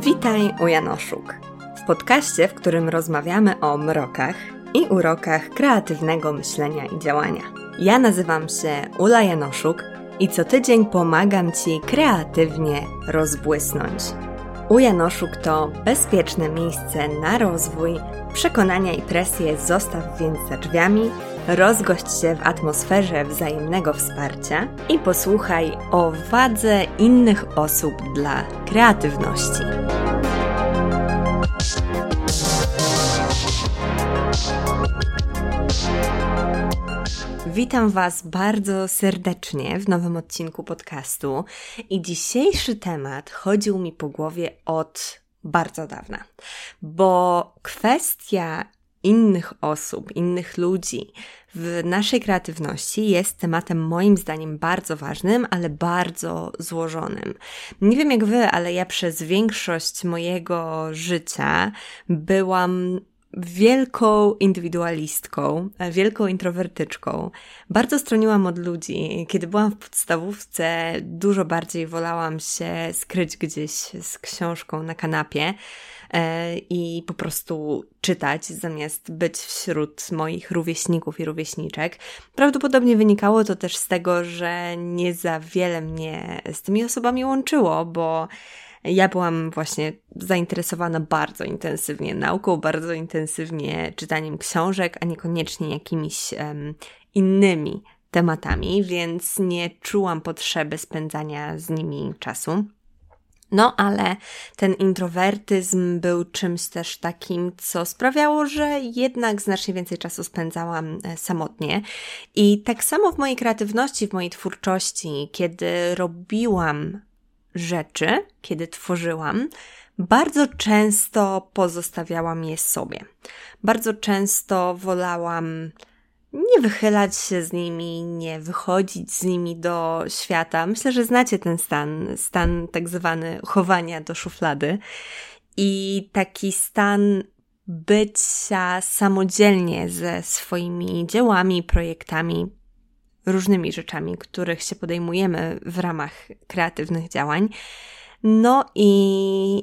Witaj u Janoszuk. W podcaście, w którym rozmawiamy o mrokach i urokach kreatywnego myślenia i działania. Ja nazywam się Ula Janoszuk i co tydzień pomagam Ci kreatywnie rozbłysnąć. U Janoszuk to bezpieczne miejsce na rozwój, przekonania i presję zostaw więc za drzwiami, rozgość się w atmosferze wzajemnego wsparcia i posłuchaj o wadze innych osób dla kreatywności. Witam Was bardzo serdecznie w nowym odcinku podcastu. I dzisiejszy temat chodził mi po głowie od bardzo dawna, bo kwestia innych osób, innych ludzi w naszej kreatywności jest tematem moim zdaniem bardzo ważnym, ale bardzo złożonym. Nie wiem jak wy, ale ja przez większość mojego życia byłam wielką indywidualistką, wielką introwertyczką. Bardzo stroniłam od ludzi. Kiedy byłam w podstawówce, dużo bardziej wolałam się skryć gdzieś z książką na kanapie i po prostu czytać, zamiast być wśród moich rówieśników i rówieśniczek. Prawdopodobnie wynikało to też z tego, że nie za wiele mnie z tymi osobami łączyło, bo ja byłam właśnie zainteresowana bardzo intensywnie nauką, bardzo intensywnie czytaniem książek, a niekoniecznie jakimiś um, innymi tematami, więc nie czułam potrzeby spędzania z nimi czasu. No, ale ten introwertyzm był czymś też takim, co sprawiało, że jednak znacznie więcej czasu spędzałam e, samotnie. I tak samo w mojej kreatywności, w mojej twórczości, kiedy robiłam rzeczy, kiedy tworzyłam, bardzo często pozostawiałam je sobie. Bardzo często wolałam nie wychylać się z nimi, nie wychodzić z nimi do świata. Myślę, że znacie ten stan, stan tak zwany chowania do szuflady i taki stan bycia samodzielnie ze swoimi dziełami, projektami, różnymi rzeczami, których się podejmujemy w ramach kreatywnych działań. No i,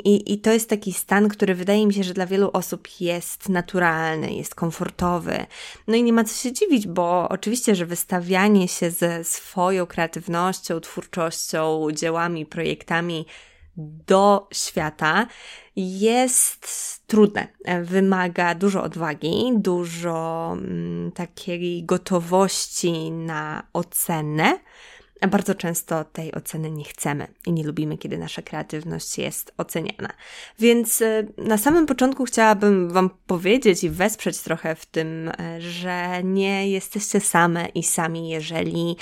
i, i to jest taki stan, który wydaje mi się, że dla wielu osób jest naturalny, jest komfortowy. No i nie ma co się dziwić, bo oczywiście, że wystawianie się ze swoją kreatywnością, twórczością, dziełami, projektami do świata jest trudne. Wymaga dużo odwagi, dużo mm, takiej gotowości na ocenę. A bardzo często tej oceny nie chcemy i nie lubimy, kiedy nasza kreatywność jest oceniana. Więc y, na samym początku chciałabym Wam powiedzieć i wesprzeć trochę w tym, y, że nie jesteście same i sami, jeżeli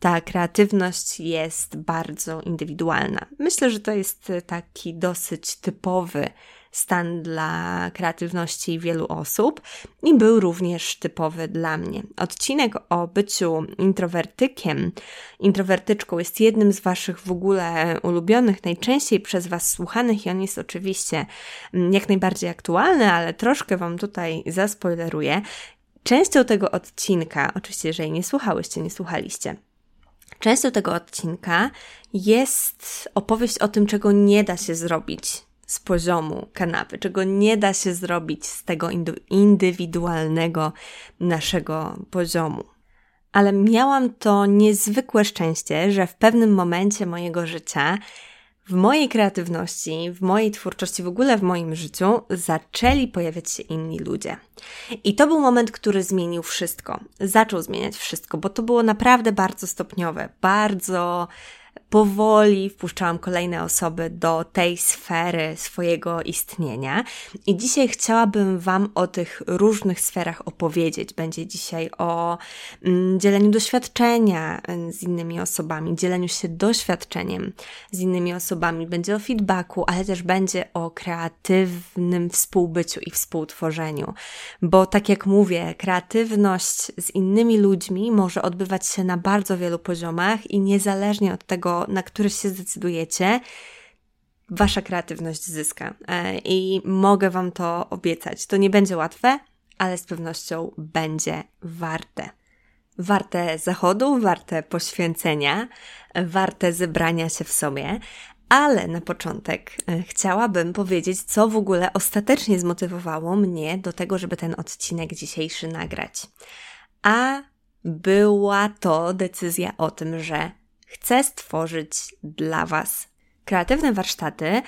ta kreatywność jest bardzo indywidualna. Myślę, że to jest taki dosyć typowy stan dla kreatywności wielu osób i był również typowy dla mnie. Odcinek o byciu introwertykiem, introwertyczką jest jednym z Waszych w ogóle ulubionych, najczęściej przez Was słuchanych i on jest oczywiście jak najbardziej aktualny, ale troszkę Wam tutaj zaspoileruję. Częścią tego odcinka, oczywiście, jeżeli nie słuchałyście, nie słuchaliście, Częścią tego odcinka jest opowieść o tym, czego nie da się zrobić z poziomu kanapy, czego nie da się zrobić z tego indywidualnego naszego poziomu. Ale miałam to niezwykłe szczęście, że w pewnym momencie mojego życia w mojej kreatywności, w mojej twórczości, w ogóle w moim życiu zaczęli pojawiać się inni ludzie. I to był moment, który zmienił wszystko. Zaczął zmieniać wszystko, bo to było naprawdę bardzo stopniowe, bardzo powoli wpuszczałam kolejne osoby do tej sfery swojego istnienia. I dzisiaj chciałabym Wam o tych różnych sferach opowiedzieć. Będzie dzisiaj o mm, dzieleniu doświadczenia mm, z innymi osobami, dzieleniu się doświadczeniem z innymi osobami, będzie o feedbacku, ale też będzie o kreatywnym współbyciu i współtworzeniu. Bo tak jak mówię, kreatywność z innymi ludźmi może odbywać się na bardzo wielu poziomach i niezależnie od tego, na który się zdecydujecie, wasza kreatywność zyska. E, I mogę wam to obiecać. To nie będzie łatwe, ale z pewnością będzie warte. Warte zachodu, warte poświęcenia, warte zebrania się w sobie. Ale na początek e, chciałabym powiedzieć, co w ogóle ostatecznie zmotywowało mnie do tego, żeby ten odcinek dzisiejszy nagrać. A była to decyzja o tym, że chcę stworzyć dla Was kreatywne warsztaty,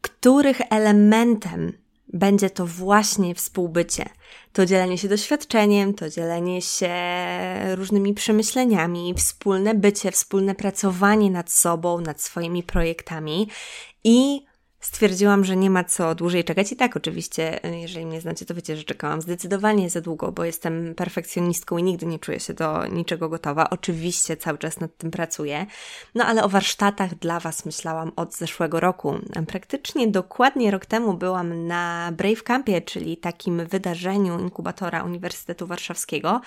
których elementem będzie to właśnie współbycie. To dzielenie się doświadczeniem, to dzielenie się różnymi przemyśleniami, wspólne bycie, wspólne pracowanie nad sobą, nad swoimi projektami i stwierdziłam, że nie ma co dłużej czekać. I tak, oczywiście, jeżeli mnie znacie, to wiecie, że czekałam zdecydowanie za długo, bo jestem perfekcjonistką i nigdy nie czuję się do niczego gotowa. Oczywiście cały czas nad tym pracuję. No ale o warsztatach dla Was myślałam od zeszłego roku. Praktycznie dokładnie rok temu byłam na Brave Campie, czyli takim wydarzeniu inkubatora Uniwersytetu Warszawskiego,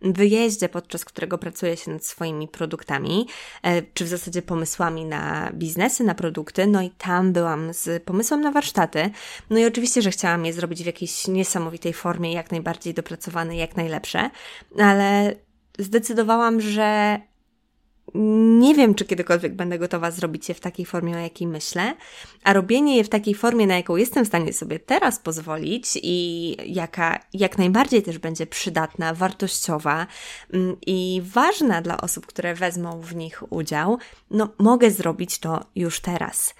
wyjeździe, podczas którego pracuję się nad swoimi produktami, e, czy w zasadzie pomysłami na biznesy, na produkty. No i tam byłam z pomysłem na warsztaty. No i oczywiście, że chciałam je zrobić w jakiejś niesamowitej formie, jak najbardziej dopracowane, jak najlepsze, ale zdecydowałam, że nie wiem, czy kiedykolwiek będę gotowa zrobić je w takiej formie, o jakiej myślę, a robienie je w takiej formie, na jaką jestem w stanie sobie teraz pozwolić i jaka jak najbardziej też będzie przydatna, wartościowa mm, i ważna dla osób, które wezmą w nich udział, no mogę zrobić to już teraz.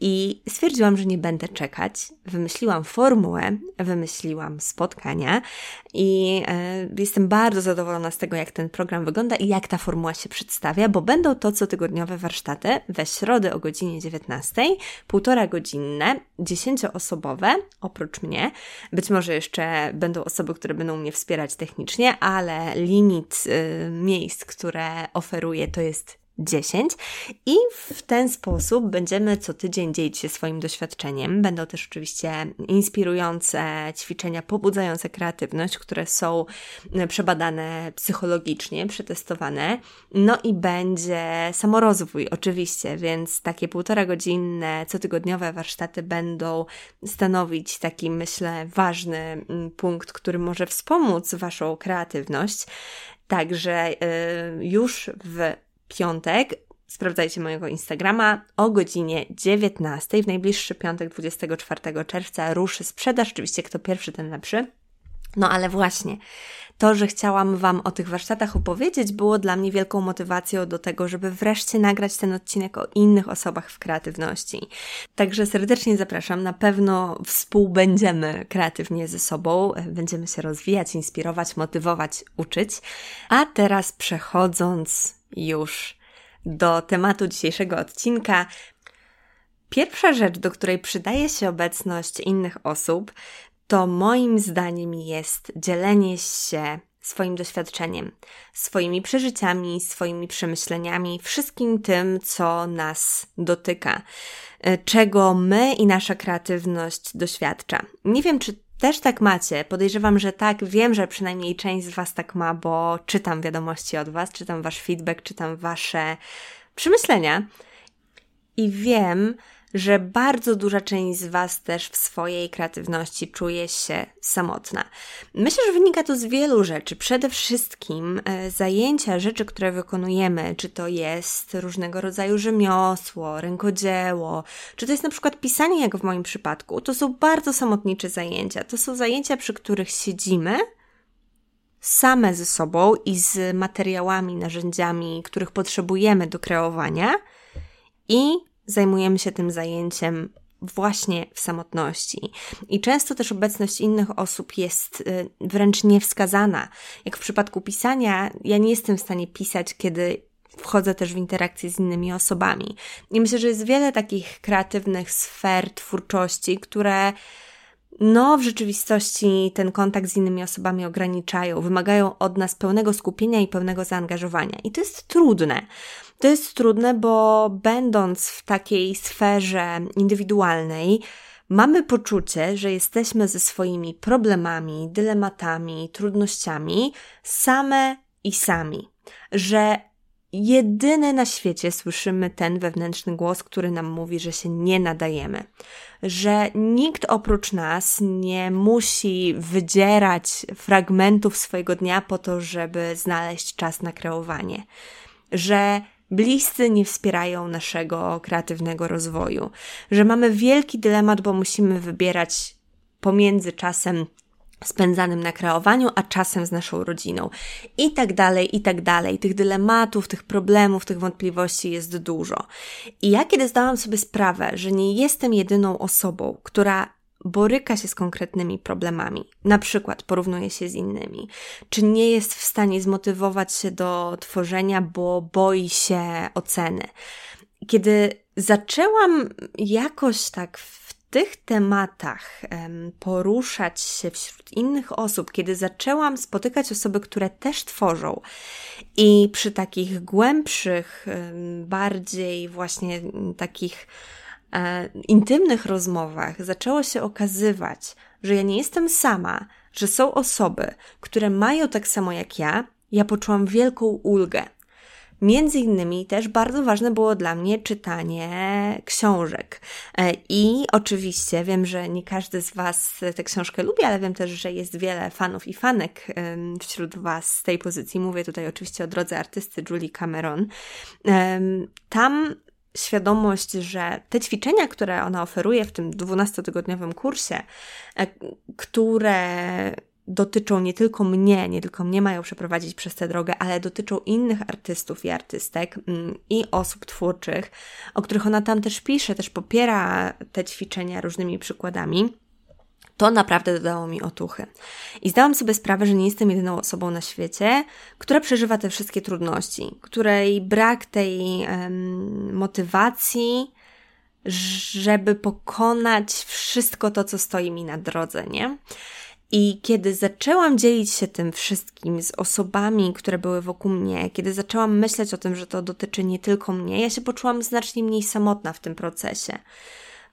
I stwierdziłam, że nie będę czekać. Wymyśliłam formułę, wymyśliłam spotkania i e, jestem bardzo zadowolona z tego, jak ten program wygląda i jak ta formuła się przedstawia, bo będą to cotygodniowe warsztaty we środę o godzinie 19, półtora godzinne, dziesięcioosobowe, oprócz mnie. Być może jeszcze będą osoby, które będą mnie wspierać technicznie, ale limit y, miejsc, które oferuję, to jest 10 i w ten sposób będziemy co tydzień dzielić się swoim doświadczeniem. Będą też oczywiście inspirujące ćwiczenia pobudzające kreatywność, które są przebadane psychologicznie, przetestowane. No i będzie samorozwój oczywiście, więc takie półtora godzinne, cotygodniowe warsztaty będą stanowić taki, myślę, ważny mm, punkt, który może wspomóc Waszą kreatywność. Także yy, już w piątek sprawdzajcie mojego Instagrama o godzinie 19. W najbliższy piątek, 24 czerwca, ruszy sprzedaż. Oczywiście, kto pierwszy, ten lepszy. No ale właśnie, to, że chciałam Wam o tych warsztatach opowiedzieć, było dla mnie wielką motywacją do tego, żeby wreszcie nagrać ten odcinek o innych osobach w kreatywności. Także serdecznie zapraszam. Na pewno współbędziemy kreatywnie ze sobą, będziemy się rozwijać, inspirować, motywować, uczyć. A teraz przechodząc już do tematu dzisiejszego odcinka. Pierwsza rzecz, do której przydaje się obecność innych osób, to moim zdaniem jest dzielenie się swoim doświadczeniem, swoimi przeżyciami, swoimi przemyśleniami, wszystkim tym, co nas dotyka, czego my i nasza kreatywność doświadcza. Nie wiem, czy też tak macie? Podejrzewam, że tak. Wiem, że przynajmniej część z Was tak ma, bo czytam wiadomości od Was, czytam Wasz feedback, czytam Wasze przemyślenia i wiem, że bardzo duża część z Was też w swojej kreatywności czuje się samotna. Myślę, że wynika to z wielu rzeczy. Przede wszystkim e, zajęcia, rzeczy, które wykonujemy, czy to jest różnego rodzaju rzemiosło, rękodzieło, czy to jest na przykład pisanie, jak w moim przypadku, to są bardzo samotnicze zajęcia. To są zajęcia, przy których siedzimy same ze sobą i z materiałami, narzędziami, których potrzebujemy do kreowania i zajmujemy się tym zajęciem właśnie w samotności. I często też obecność innych osób jest y, wręcz niewskazana. Jak w przypadku pisania, ja nie jestem w stanie pisać, kiedy wchodzę też w interakcję z innymi osobami. I myślę, że jest wiele takich kreatywnych sfer twórczości, które no, w rzeczywistości ten kontakt z innymi osobami ograniczają, wymagają od nas pełnego skupienia i pełnego zaangażowania. I to jest trudne. To jest trudne, bo będąc w takiej sferze indywidualnej, mamy poczucie, że jesteśmy ze swoimi problemami, dylematami, trudnościami same i sami. Że jedyny na świecie słyszymy ten wewnętrzny głos, który nam mówi, że się nie nadajemy, że nikt oprócz nas nie musi wydzierać fragmentów swojego dnia po to, żeby znaleźć czas na kreowanie, że bliscy nie wspierają naszego kreatywnego rozwoju, że mamy wielki dylemat, bo musimy wybierać pomiędzy czasem spędzanym na kreowaniu, a czasem z naszą rodziną. I tak dalej, i tak dalej. Tych dylematów, tych problemów, tych wątpliwości jest dużo. I ja kiedy zdałam sobie sprawę, że nie jestem jedyną osobą, która boryka się z konkretnymi problemami, na przykład porównuje się z innymi, czy nie jest w stanie zmotywować się do tworzenia, bo boi się oceny. Kiedy zaczęłam jakoś tak w tych tematach poruszać się wśród innych osób, kiedy zaczęłam spotykać osoby, które też tworzą i przy takich głębszych, bardziej właśnie takich e, intymnych rozmowach zaczęło się okazywać, że ja nie jestem sama, że są osoby, które mają tak samo jak ja, ja poczułam wielką ulgę. Między innymi też bardzo ważne było dla mnie czytanie książek. E, I oczywiście wiem, że nie każdy z Was tę książkę lubi, ale wiem też, że jest wiele fanów i fanek wśród Was z tej pozycji. Mówię tutaj oczywiście o drodze artysty Julie Cameron. Tam świadomość, że te ćwiczenia, które ona oferuje w tym 12-tygodniowym kursie, e, które dotyczą nie tylko mnie, nie tylko mnie mają przeprowadzić przez tę drogę, ale dotyczą innych artystów i artystek mm, i osób twórczych, o których ona tam też pisze, też popiera te ćwiczenia różnymi przykładami to naprawdę dodało mi otuchy. I zdałam sobie sprawę, że nie jestem jedyną osobą na świecie, która przeżywa te wszystkie trudności, której brak tej um, motywacji, żeby pokonać wszystko to, co stoi mi na drodze, nie? I kiedy zaczęłam dzielić się tym wszystkim z osobami, które były wokół mnie, kiedy zaczęłam myśleć o tym, że to dotyczy nie tylko mnie, ja się poczułam znacznie mniej samotna w tym procesie.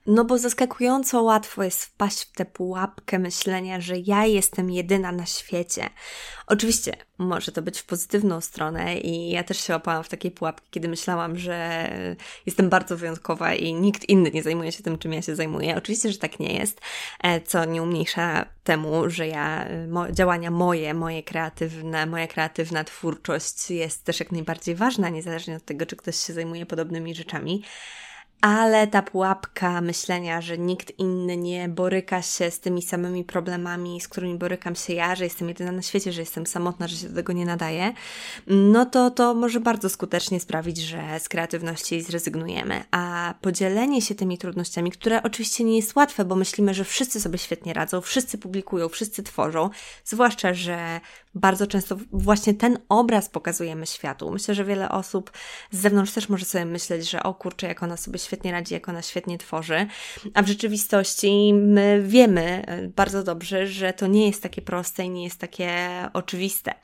No bo zaskakująco łatwo jest wpaść w tę pułapkę myślenia, że ja jestem jedyna na świecie. Oczywiście może to być w pozytywną stronę i ja też się łapałam w takiej pułapki, kiedy myślałam, że jestem bardzo wyjątkowa i nikt inny nie zajmuje się tym, czym ja się zajmuję. Oczywiście, że tak nie jest, e, co nie umniejsza temu, że ja, mo, działania moje, moje kreatywne, moja kreatywna twórczość jest też jak najbardziej ważna, niezależnie od tego, czy ktoś się zajmuje podobnymi rzeczami ale ta pułapka myślenia, że nikt inny nie boryka się z tymi samymi problemami, z którymi borykam się ja, że jestem jedyna na świecie, że jestem samotna, że się do tego nie nadaje, no to to może bardzo skutecznie sprawić, że z kreatywności zrezygnujemy. A podzielenie się tymi trudnościami, które oczywiście nie jest łatwe, bo myślimy, że wszyscy sobie świetnie radzą, wszyscy publikują, wszyscy tworzą, zwłaszcza, że bardzo często właśnie ten obraz pokazujemy światu. Myślę, że wiele osób z zewnątrz też może sobie myśleć, że o kurczę, jak ona sobie świetnie radzi, jak ona świetnie tworzy, a w rzeczywistości my wiemy e, bardzo dobrze, że to nie jest takie proste i nie jest takie oczywiste.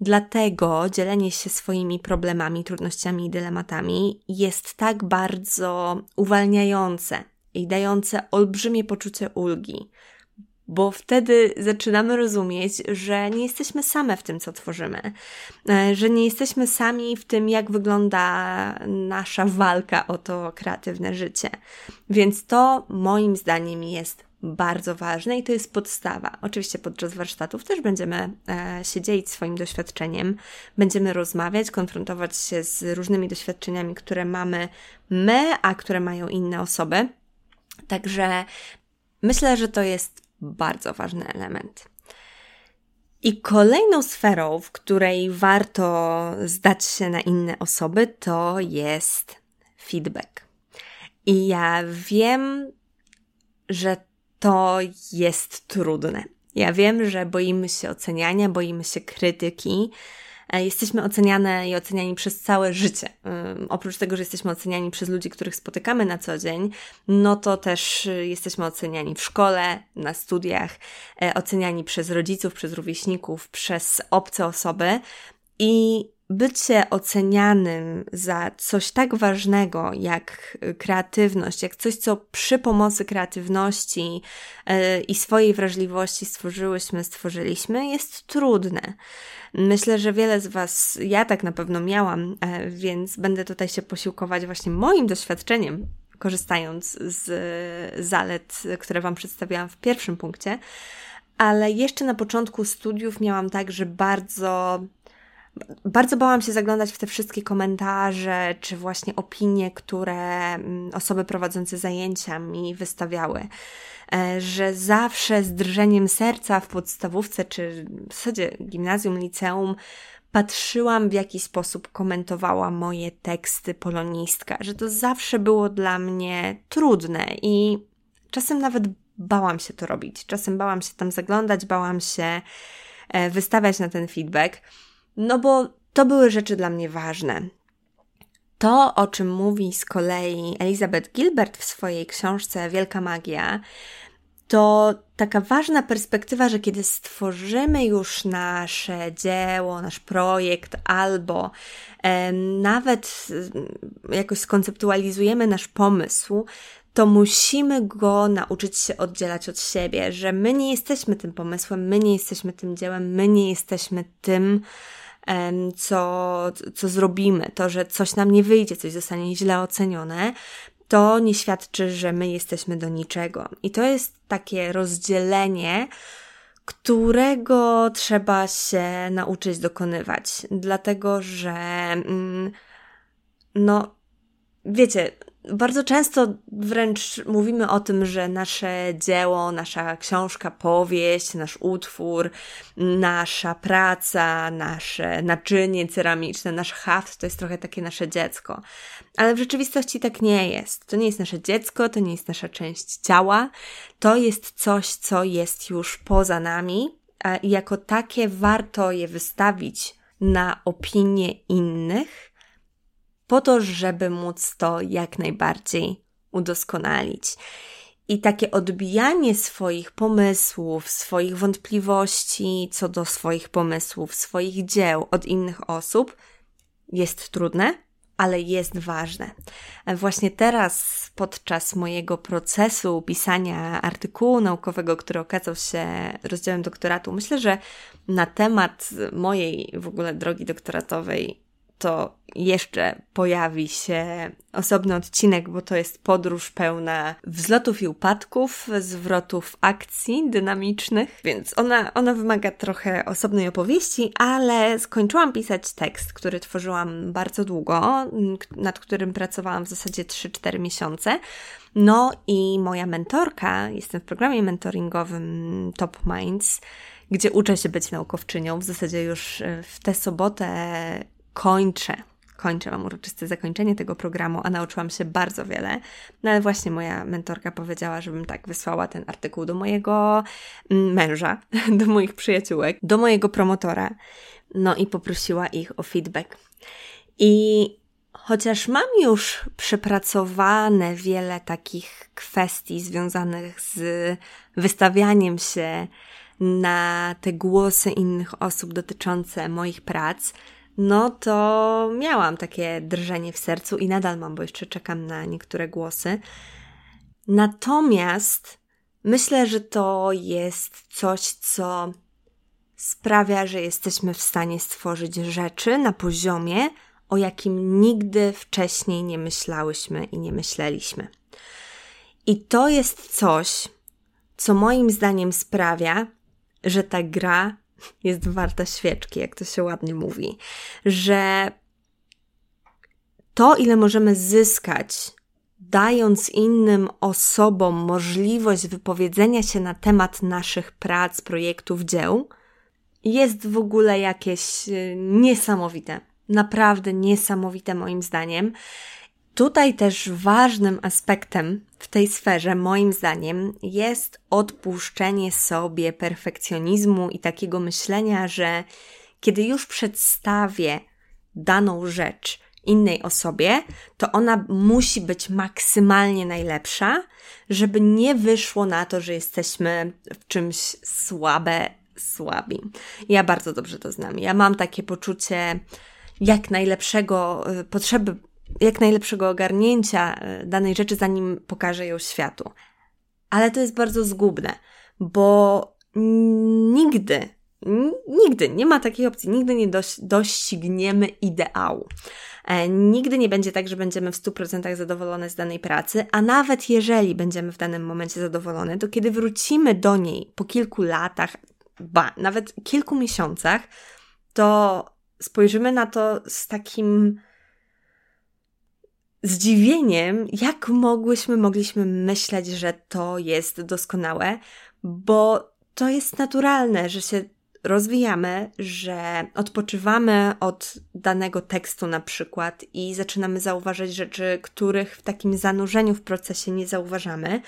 Dlatego dzielenie się swoimi problemami, trudnościami i dylematami jest tak bardzo uwalniające i dające olbrzymie poczucie ulgi bo wtedy zaczynamy rozumieć, że nie jesteśmy same w tym, co tworzymy, e, że nie jesteśmy sami w tym, jak wygląda nasza walka o to kreatywne życie. Więc to moim zdaniem jest bardzo ważne i to jest podstawa. Oczywiście podczas warsztatów też będziemy e, się dzielić swoim doświadczeniem, będziemy rozmawiać, konfrontować się z różnymi doświadczeniami, które mamy my, a które mają inne osoby. Także myślę, że to jest bardzo ważny element. I kolejną sferą, w której warto zdać się na inne osoby, to jest feedback. I ja wiem, że to jest trudne. Ja wiem, że boimy się oceniania, boimy się krytyki, jesteśmy oceniane i oceniani przez całe życie. Oprócz tego, że jesteśmy oceniani przez ludzi, których spotykamy na co dzień, no to też y, jesteśmy oceniani w szkole, na studiach, e, oceniani przez rodziców, przez rówieśników, przez obce osoby i bycie ocenianym za coś tak ważnego jak kreatywność, jak coś, co przy pomocy kreatywności yy, i swojej wrażliwości stworzyłyśmy, stworzyliśmy, jest trudne. Myślę, że wiele z Was, ja tak na pewno miałam, yy, więc będę tutaj się posiłkować właśnie moim doświadczeniem, korzystając z zalet, które Wam przedstawiałam w pierwszym punkcie. Ale jeszcze na początku studiów miałam tak, że bardzo bardzo bałam się zaglądać w te wszystkie komentarze, czy właśnie opinie, które mm, osoby prowadzące zajęcia mi wystawiały. E, że zawsze z drżeniem serca w podstawówce, czy w zasadzie gimnazjum, liceum, patrzyłam, w jaki sposób komentowała moje teksty polonistka, że to zawsze było dla mnie trudne i czasem nawet bałam się to robić. Czasem bałam się tam zaglądać, bałam się e, wystawiać na ten feedback, no bo to były rzeczy dla mnie ważne. To, o czym mówi z kolei Elizabeth Gilbert w swojej książce Wielka Magia, to taka ważna perspektywa, że kiedy stworzymy już nasze dzieło, nasz projekt, albo e, nawet e, jakoś skonceptualizujemy nasz pomysł, to musimy go nauczyć się oddzielać od siebie, że my nie jesteśmy tym pomysłem, my nie jesteśmy tym dziełem, my nie jesteśmy tym, co, co zrobimy. To, że coś nam nie wyjdzie, coś zostanie źle ocenione, to nie świadczy, że my jesteśmy do niczego. I to jest takie rozdzielenie, którego trzeba się nauczyć dokonywać, dlatego że, mm, no, wiecie, bardzo często wręcz mówimy o tym, że nasze dzieło, nasza książka, powieść, nasz utwór, nasza praca, nasze naczynie ceramiczne, nasz haft to jest trochę takie nasze dziecko. Ale w rzeczywistości tak nie jest. To nie jest nasze dziecko, to nie jest nasza część ciała, to jest coś, co jest już poza nami i jako takie warto je wystawić na opinię innych po to, żeby móc to jak najbardziej udoskonalić. I takie odbijanie swoich pomysłów, swoich wątpliwości co do swoich pomysłów, swoich dzieł od innych osób jest trudne, ale jest ważne. Właśnie teraz, podczas mojego procesu pisania artykułu naukowego, który okazał się rozdziałem doktoratu, myślę, że na temat mojej w ogóle drogi doktoratowej to jeszcze pojawi się osobny odcinek, bo to jest podróż pełna wzlotów i upadków, zwrotów akcji dynamicznych, więc ona, ona wymaga trochę osobnej opowieści, ale skończyłam pisać tekst, który tworzyłam bardzo długo, nad którym pracowałam w zasadzie 3-4 miesiące. No i moja mentorka, jestem w programie mentoringowym Top Minds, gdzie uczę się być naukowczynią. W zasadzie już w tę sobotę kończę. Kończę, mam uroczyste zakończenie tego programu, a nauczyłam się bardzo wiele. No ale właśnie moja mentorka powiedziała, żebym tak wysłała ten artykuł do mojego mm, męża, do moich przyjaciółek, do mojego promotora. No i poprosiła ich o feedback. I chociaż mam już przepracowane wiele takich kwestii związanych z wystawianiem się na te głosy innych osób dotyczące moich prac, no to miałam takie drżenie w sercu i nadal mam, bo jeszcze czekam na niektóre głosy. Natomiast myślę, że to jest coś, co sprawia, że jesteśmy w stanie stworzyć rzeczy na poziomie, o jakim nigdy wcześniej nie myślałyśmy i nie myśleliśmy. I to jest coś, co moim zdaniem sprawia, że ta gra jest warta świeczki, jak to się ładnie mówi, że to, ile możemy zyskać, dając innym osobom możliwość wypowiedzenia się na temat naszych prac, projektów, dzieł, jest w ogóle jakieś y, niesamowite. Naprawdę niesamowite moim zdaniem. Tutaj też ważnym aspektem w tej sferze, moim zdaniem, jest odpuszczenie sobie perfekcjonizmu i takiego myślenia, że kiedy już przedstawię daną rzecz innej osobie, to ona musi być maksymalnie najlepsza, żeby nie wyszło na to, że jesteśmy w czymś słabe, słabi. Ja bardzo dobrze to znam. Ja mam takie poczucie jak najlepszego, y, potrzeby jak najlepszego ogarnięcia e, danej rzeczy, zanim pokażę ją światu. Ale to jest bardzo zgubne, bo nigdy, nigdy nie ma takiej opcji, nigdy nie doś, dościgniemy ideału. E, nigdy nie będzie tak, że będziemy w 100% zadowolone z danej pracy, a nawet jeżeli będziemy w danym momencie zadowolone, to kiedy wrócimy do niej po kilku latach, ba, nawet kilku miesiącach, to spojrzymy na to z takim zdziwieniem, jak mogłyśmy, mogliśmy myśleć, że to jest doskonałe, bo to jest naturalne, że się rozwijamy, że odpoczywamy od danego tekstu na przykład i zaczynamy zauważać rzeczy, których w takim zanurzeniu w procesie nie zauważamy.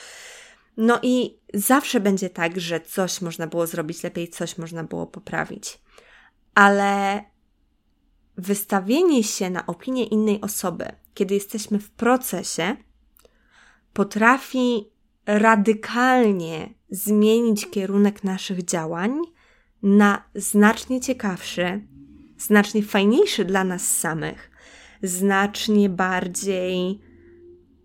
No i zawsze będzie tak, że coś można było zrobić lepiej, coś można było poprawić. Ale wystawienie się na opinię innej osoby, kiedy jesteśmy w procesie, potrafi radykalnie zmienić kierunek naszych działań na znacznie ciekawszy, znacznie fajniejszy dla nas samych, znacznie bardziej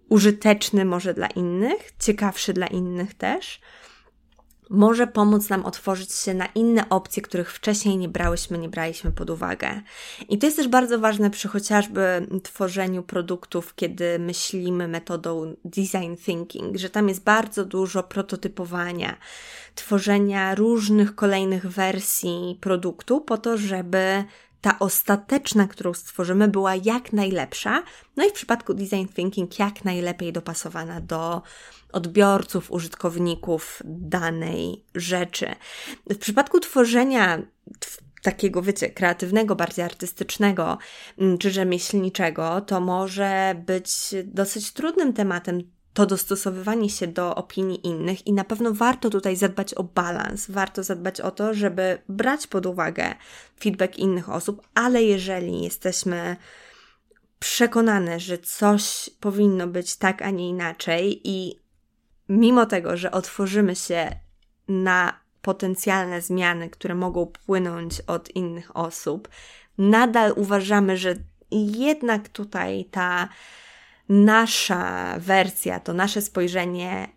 użyteczny może dla innych, ciekawszy dla innych też, może pomóc nam otworzyć się na inne opcje, których wcześniej nie brałyśmy, nie braliśmy pod uwagę. I to jest też bardzo ważne przy chociażby tworzeniu produktów, kiedy myślimy metodą design thinking, że tam jest bardzo dużo prototypowania, tworzenia różnych kolejnych wersji produktu po to, żeby ta ostateczna, którą stworzymy, była jak najlepsza. No i w przypadku design thinking jak najlepiej dopasowana do odbiorców, użytkowników danej rzeczy. W przypadku tworzenia takiego, wiecie, kreatywnego, bardziej artystycznego mm, czy rzemieślniczego, to może być dosyć trudnym tematem to dostosowywanie się do opinii innych i na pewno warto tutaj zadbać o balans, warto zadbać o to, żeby brać pod uwagę feedback innych osób, ale jeżeli jesteśmy przekonane, że coś powinno być tak, a nie inaczej i mimo tego, że otworzymy się na potencjalne zmiany, które mogą płynąć od innych osób, nadal uważamy, że jednak tutaj ta nasza wersja, to nasze spojrzenie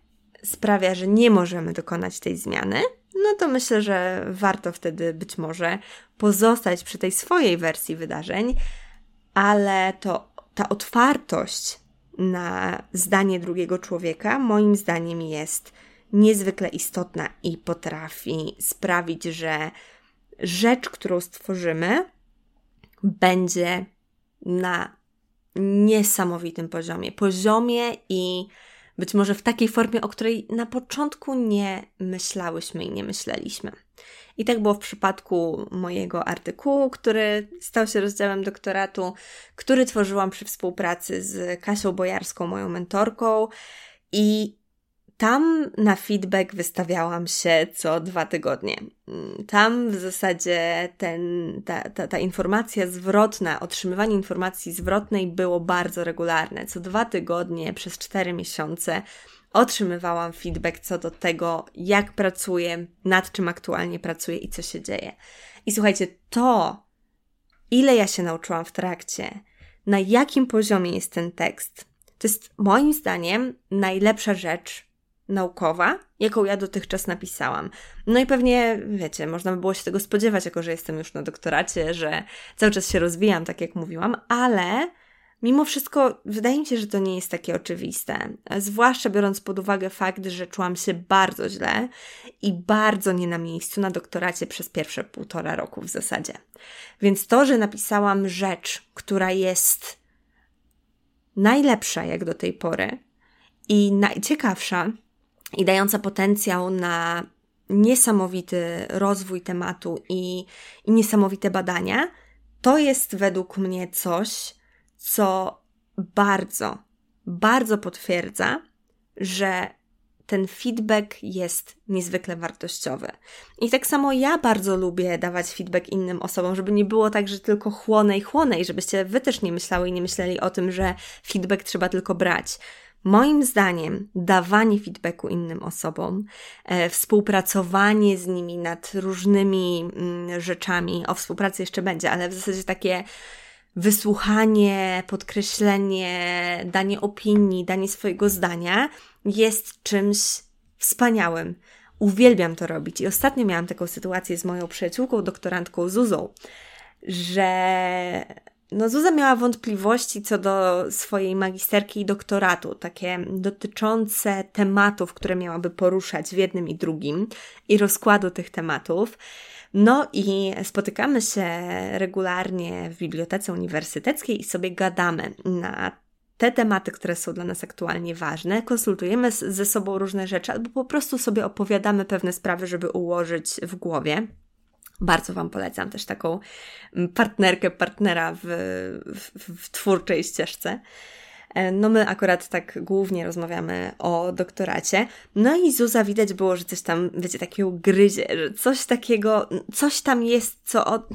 sprawia, że nie możemy dokonać tej zmiany, no to myślę, że warto wtedy być może pozostać przy tej swojej wersji wydarzeń, ale to ta otwartość na zdanie drugiego człowieka, moim zdaniem jest niezwykle istotna i potrafi sprawić, że rzecz, którą stworzymy, będzie na niesamowitym poziomie. Poziomie i być może w takiej formie, o której na początku nie myślałyśmy i nie myśleliśmy. I tak było w przypadku mojego artykułu, który stał się rozdziałem doktoratu, który tworzyłam przy współpracy z Kasią Bojarską, moją mentorką. I tam na feedback wystawiałam się co dwa tygodnie. Tam w zasadzie ten, ta, ta, ta informacja zwrotna, otrzymywanie informacji zwrotnej było bardzo regularne. Co dwa tygodnie przez cztery miesiące otrzymywałam feedback co do tego, jak pracuję, nad czym aktualnie pracuję i co się dzieje. I słuchajcie, to, ile ja się nauczyłam w trakcie, na jakim poziomie jest ten tekst, to jest moim zdaniem najlepsza rzecz naukowa, jaką ja dotychczas napisałam. No i pewnie, wiecie, można by było się tego spodziewać, jako że jestem już na doktoracie, że cały czas się rozwijam, tak jak mówiłam, ale Mimo wszystko, wydaje mi się, że to nie jest takie oczywiste, zwłaszcza biorąc pod uwagę fakt, że czułam się bardzo źle i bardzo nie na miejscu na doktoracie przez pierwsze półtora roku w zasadzie. Więc to, że napisałam rzecz, która jest najlepsza jak do tej pory i najciekawsza i dająca potencjał na niesamowity rozwój tematu i, i niesamowite badania, to jest według mnie coś, co bardzo, bardzo potwierdza, że ten feedback jest niezwykle wartościowy. I tak samo ja bardzo lubię dawać feedback innym osobom, żeby nie było tak, że tylko chłonę i chłonę i żebyście wy też nie myślały i nie myśleli o tym, że feedback trzeba tylko brać. Moim zdaniem, dawanie feedbacku innym osobom, e, współpracowanie z nimi nad różnymi mm, rzeczami, o współpracy jeszcze będzie, ale w zasadzie takie wysłuchanie, podkreślenie, danie opinii, danie swojego zdania jest czymś wspaniałym. Uwielbiam to robić. I ostatnio miałam taką sytuację z moją przyjaciółką, doktorantką Zuzą, że no Zuza miała wątpliwości co do swojej magisterki i doktoratu, takie dotyczące tematów, które miałaby poruszać w jednym i drugim i rozkładu tych tematów. No i spotykamy się regularnie w bibliotece uniwersyteckiej i sobie gadamy na te tematy, które są dla nas aktualnie ważne, konsultujemy ze sobą różne rzeczy albo po prostu sobie opowiadamy pewne sprawy, żeby ułożyć w głowie. Bardzo Wam polecam też taką partnerkę, partnera w, w, w twórczej ścieżce. E, no my akurat tak głównie rozmawiamy o doktoracie. No i Zuza widać było, że coś tam, wiecie, takiego gryzie, że coś takiego, coś tam jest, co... Od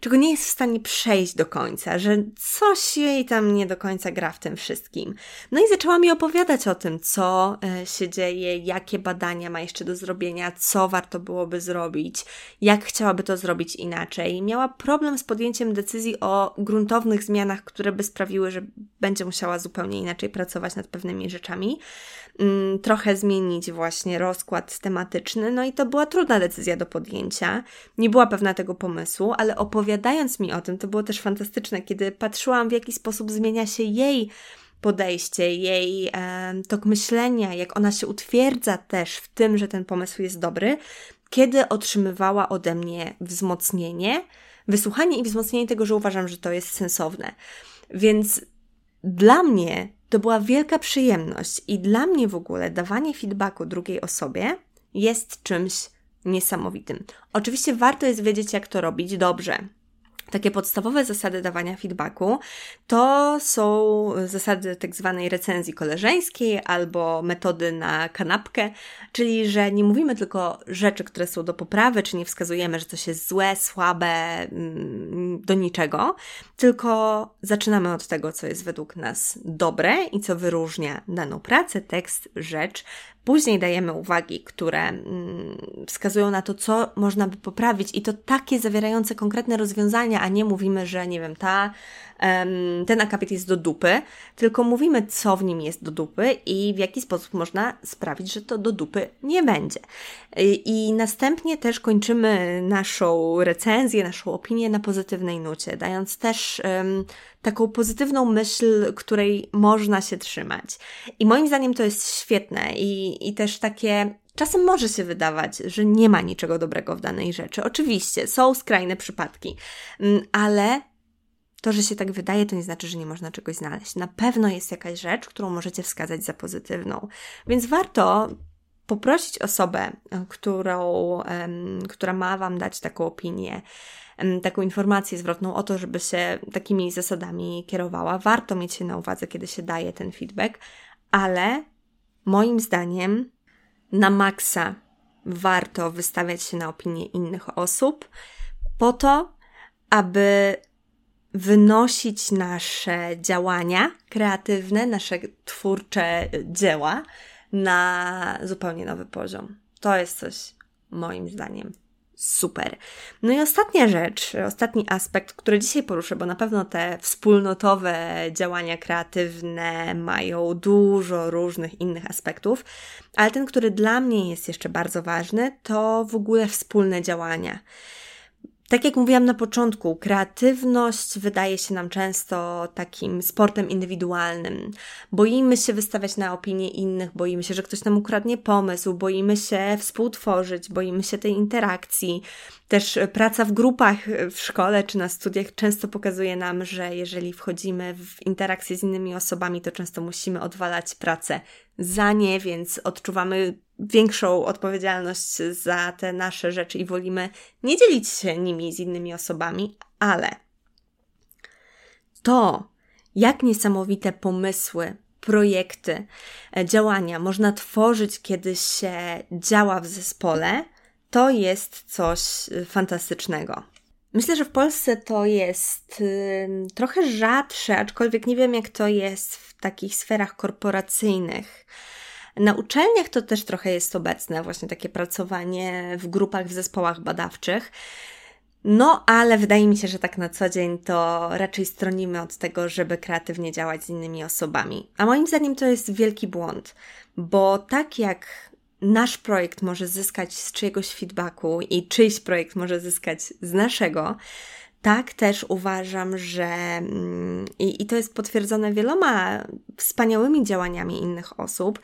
czego nie jest w stanie przejść do końca, że coś jej tam nie do końca gra w tym wszystkim. No i zaczęła mi opowiadać o tym, co e, się dzieje, jakie badania ma jeszcze do zrobienia, co warto byłoby zrobić, jak chciałaby to zrobić inaczej. Miała problem z podjęciem decyzji o gruntownych zmianach, które by sprawiły, że będzie musiała zupełnie inaczej pracować nad pewnymi rzeczami. Mm, trochę zmienić właśnie rozkład tematyczny, no i to była trudna decyzja do podjęcia. Nie była pewna tego pomysłu, ale opowiadając mi o tym, to było też fantastyczne, kiedy patrzyłam, w jaki sposób zmienia się jej podejście, jej e, tok myślenia, jak ona się utwierdza też w tym, że ten pomysł jest dobry, kiedy otrzymywała ode mnie wzmocnienie, wysłuchanie i wzmocnienie tego, że uważam, że to jest sensowne. Więc dla mnie to była wielka przyjemność i dla mnie w ogóle dawanie feedbacku drugiej osobie jest czymś niesamowitym. Oczywiście warto jest wiedzieć, jak to robić dobrze, takie podstawowe zasady dawania feedbacku to są zasady tak zwanej recenzji koleżeńskiej albo metody na kanapkę, czyli że nie mówimy tylko rzeczy, które są do poprawy, czy nie wskazujemy, że coś jest złe, słabe, mm, do niczego, tylko zaczynamy od tego, co jest według nas dobre i co wyróżnia daną pracę, tekst, rzecz, Później dajemy uwagi, które mm, wskazują na to, co można by poprawić, i to takie zawierające konkretne rozwiązania, a nie mówimy, że nie wiem, ta, ten akapit jest do dupy, tylko mówimy, co w nim jest do dupy i w jaki sposób można sprawić, że to do dupy nie będzie. I następnie też kończymy naszą recenzję, naszą opinię na pozytywnej nucie, dając też um, taką pozytywną myśl, której można się trzymać. I moim zdaniem to jest świetne i, i też takie Czasem może się wydawać, że nie ma niczego dobrego w danej rzeczy. Oczywiście, są skrajne przypadki, mm, ale to, że się tak wydaje, to nie znaczy, że nie można czegoś znaleźć. Na pewno jest jakaś rzecz, którą możecie wskazać za pozytywną. Więc warto poprosić osobę, którą, która ma Wam dać taką opinię, taką informację zwrotną o to, żeby się takimi zasadami kierowała. Warto mieć się na uwadze, kiedy się daje ten feedback, ale moim zdaniem na maksa warto wystawiać się na opinię innych osób po to, aby wynosić nasze działania kreatywne, nasze twórcze dzieła na zupełnie nowy poziom. To jest coś, moim zdaniem, super. No i ostatnia rzecz, ostatni aspekt, który dzisiaj poruszę, bo na pewno te wspólnotowe działania kreatywne mają dużo różnych innych aspektów, ale ten, który dla mnie jest jeszcze bardzo ważny, to w ogóle wspólne działania. Tak jak mówiłam na początku, kreatywność wydaje się nam często takim sportem indywidualnym. Boimy się wystawiać na opinie innych, boimy się, że ktoś nam ukradnie pomysł, boimy się współtworzyć, boimy się tej interakcji. Też praca w grupach w szkole czy na studiach często pokazuje nam, że jeżeli wchodzimy w interakcję z innymi osobami, to często musimy odwalać pracę za nie, więc odczuwamy większą odpowiedzialność za te nasze rzeczy i wolimy nie dzielić się nimi z innymi osobami, ale to, jak niesamowite pomysły, projekty, e, działania można tworzyć, kiedy się działa w zespole, to jest coś y, fantastycznego. Myślę, że w Polsce to jest y, trochę rzadsze, aczkolwiek nie wiem, jak to jest w takich sferach korporacyjnych. Na uczelniach to też trochę jest obecne, właśnie takie pracowanie w grupach, w zespołach badawczych. No, ale wydaje mi się, że tak na co dzień to raczej stronimy od tego, żeby kreatywnie działać z innymi osobami. A moim zdaniem to jest wielki błąd, bo tak jak nasz projekt może zyskać z czyjegoś feedbacku i czyjś projekt może zyskać z naszego, tak też uważam, że mm, i, i to jest potwierdzone wieloma wspaniałymi działaniami innych osób,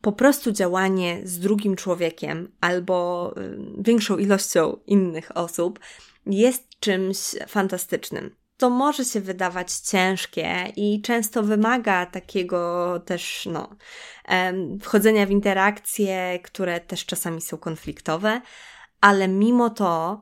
po prostu działanie z drugim człowiekiem albo y, większą ilością innych osób jest czymś fantastycznym. To może się wydawać ciężkie i często wymaga takiego też, no, wchodzenia w interakcje, które też czasami są konfliktowe, ale mimo to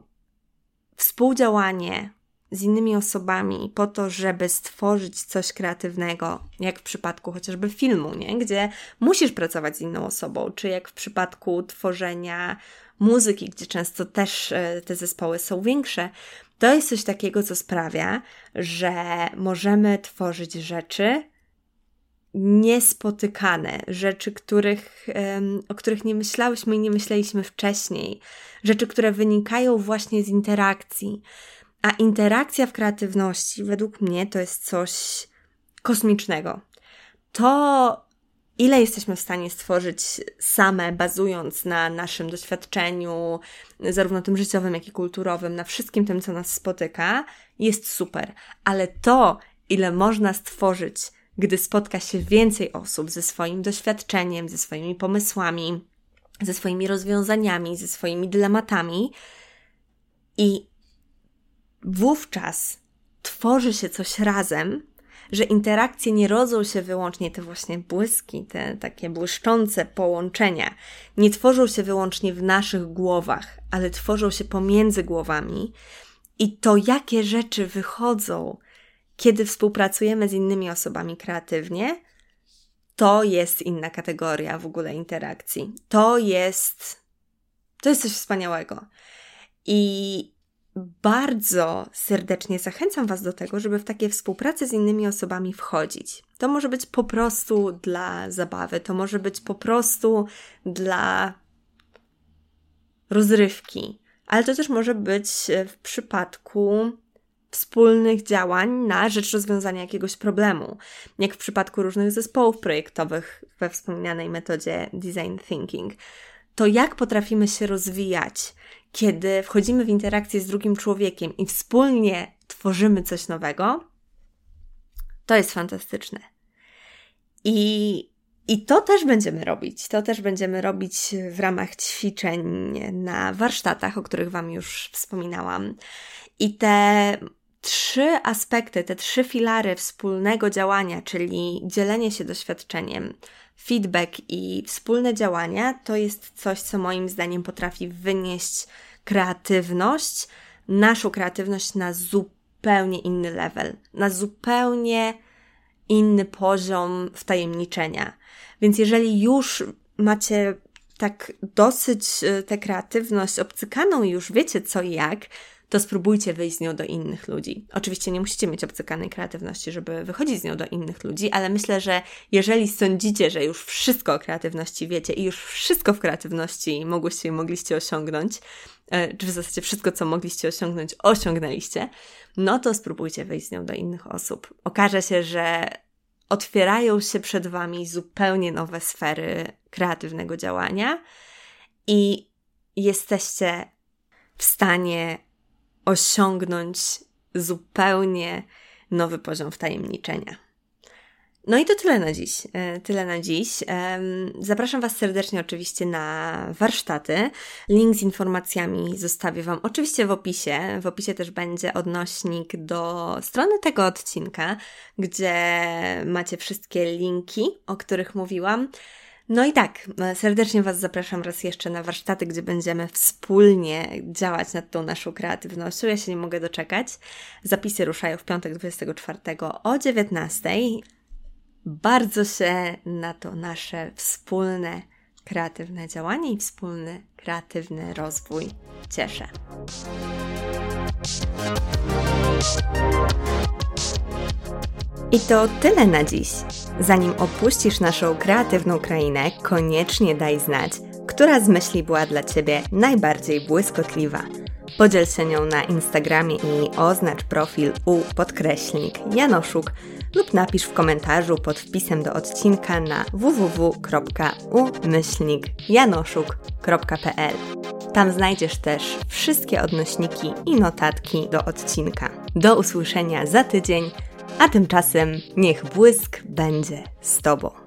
współdziałanie z innymi osobami po to, żeby stworzyć coś kreatywnego, jak w przypadku chociażby filmu, nie? gdzie musisz pracować z inną osobą, czy jak w przypadku tworzenia muzyki, gdzie często też e, te zespoły są większe, to jest coś takiego, co sprawia, że możemy tworzyć rzeczy niespotykane, rzeczy, których, o których nie myślałyśmy i nie myśleliśmy wcześniej, rzeczy, które wynikają właśnie z interakcji. A interakcja w kreatywności, według mnie, to jest coś kosmicznego. To, ile jesteśmy w stanie stworzyć same, bazując na naszym doświadczeniu, zarówno tym życiowym, jak i kulturowym, na wszystkim tym, co nas spotyka, jest super. Ale to, ile można stworzyć, gdy spotka się więcej osób ze swoim doświadczeniem, ze swoimi pomysłami, ze swoimi rozwiązaniami, ze swoimi dylematami i wówczas tworzy się coś razem, że interakcje nie rodzą się wyłącznie te właśnie błyski, te takie błyszczące połączenia, nie tworzą się wyłącznie w naszych głowach, ale tworzą się pomiędzy głowami. I to, jakie rzeczy wychodzą, kiedy współpracujemy z innymi osobami kreatywnie, to jest inna kategoria w ogóle interakcji. To jest, to jest coś wspaniałego. I bardzo serdecznie zachęcam Was do tego, żeby w takie współprace z innymi osobami wchodzić. To może być po prostu dla zabawy, to może być po prostu dla rozrywki, ale to też może być w przypadku wspólnych działań na rzecz rozwiązania jakiegoś problemu, jak w przypadku różnych zespołów projektowych we wspomnianej metodzie design thinking. To jak potrafimy się rozwijać, kiedy wchodzimy w interakcję z drugim człowiekiem i wspólnie tworzymy coś nowego, to jest fantastyczne. I, I to też będziemy robić. To też będziemy robić w ramach ćwiczeń na warsztatach, o których Wam już wspominałam. I te trzy aspekty, te trzy filary wspólnego działania, czyli dzielenie się doświadczeniem, feedback i wspólne działania, to jest coś, co moim zdaniem potrafi wynieść kreatywność, naszą kreatywność na zupełnie inny level, na zupełnie inny poziom wtajemniczenia. Więc jeżeli już macie tak dosyć e, tę kreatywność obcykaną już wiecie co i jak, to spróbujcie wyjść z nią do innych ludzi. Oczywiście nie musicie mieć obcykanej kreatywności, żeby wychodzić z nią do innych ludzi, ale myślę, że jeżeli sądzicie, że już wszystko o kreatywności wiecie i już wszystko w kreatywności mogłyście i mogliście osiągnąć, e, czy w zasadzie wszystko, co mogliście osiągnąć, osiągnęliście, no to spróbujcie wyjść z nią do innych osób. Okaże się, że otwierają się przed Wami zupełnie nowe sfery kreatywnego działania i jesteście w stanie osiągnąć zupełnie nowy poziom wtajemniczenia. No i to tyle na dziś. E, tyle na dziś. Zapraszam Was serdecznie oczywiście na warsztaty. Link z informacjami zostawię Wam oczywiście w opisie. W opisie też będzie odnośnik do strony tego odcinka, gdzie macie wszystkie linki, o których mówiłam. No i tak, e, serdecznie Was zapraszam raz jeszcze na warsztaty, gdzie będziemy wspólnie działać nad tą naszą kreatywnością. Ja się nie mogę doczekać. Zapisy ruszają w piątek 24 o 19. Bardzo się na to nasze wspólne kreatywne działanie i wspólny kreatywny rozwój cieszę. I to tyle na dziś. Zanim opuścisz naszą kreatywną krainę, koniecznie daj znać, która z myśli była dla Ciebie najbardziej błyskotliwa. Podziel się nią na Instagramie i oznacz profil u podkreślnik Janoszuk lub napisz w komentarzu pod wpisem do odcinka na www.umyślnikjanoszuk.pl Tam znajdziesz też wszystkie odnośniki i notatki do odcinka. Do usłyszenia za tydzień, a tymczasem niech błysk będzie z Tobą.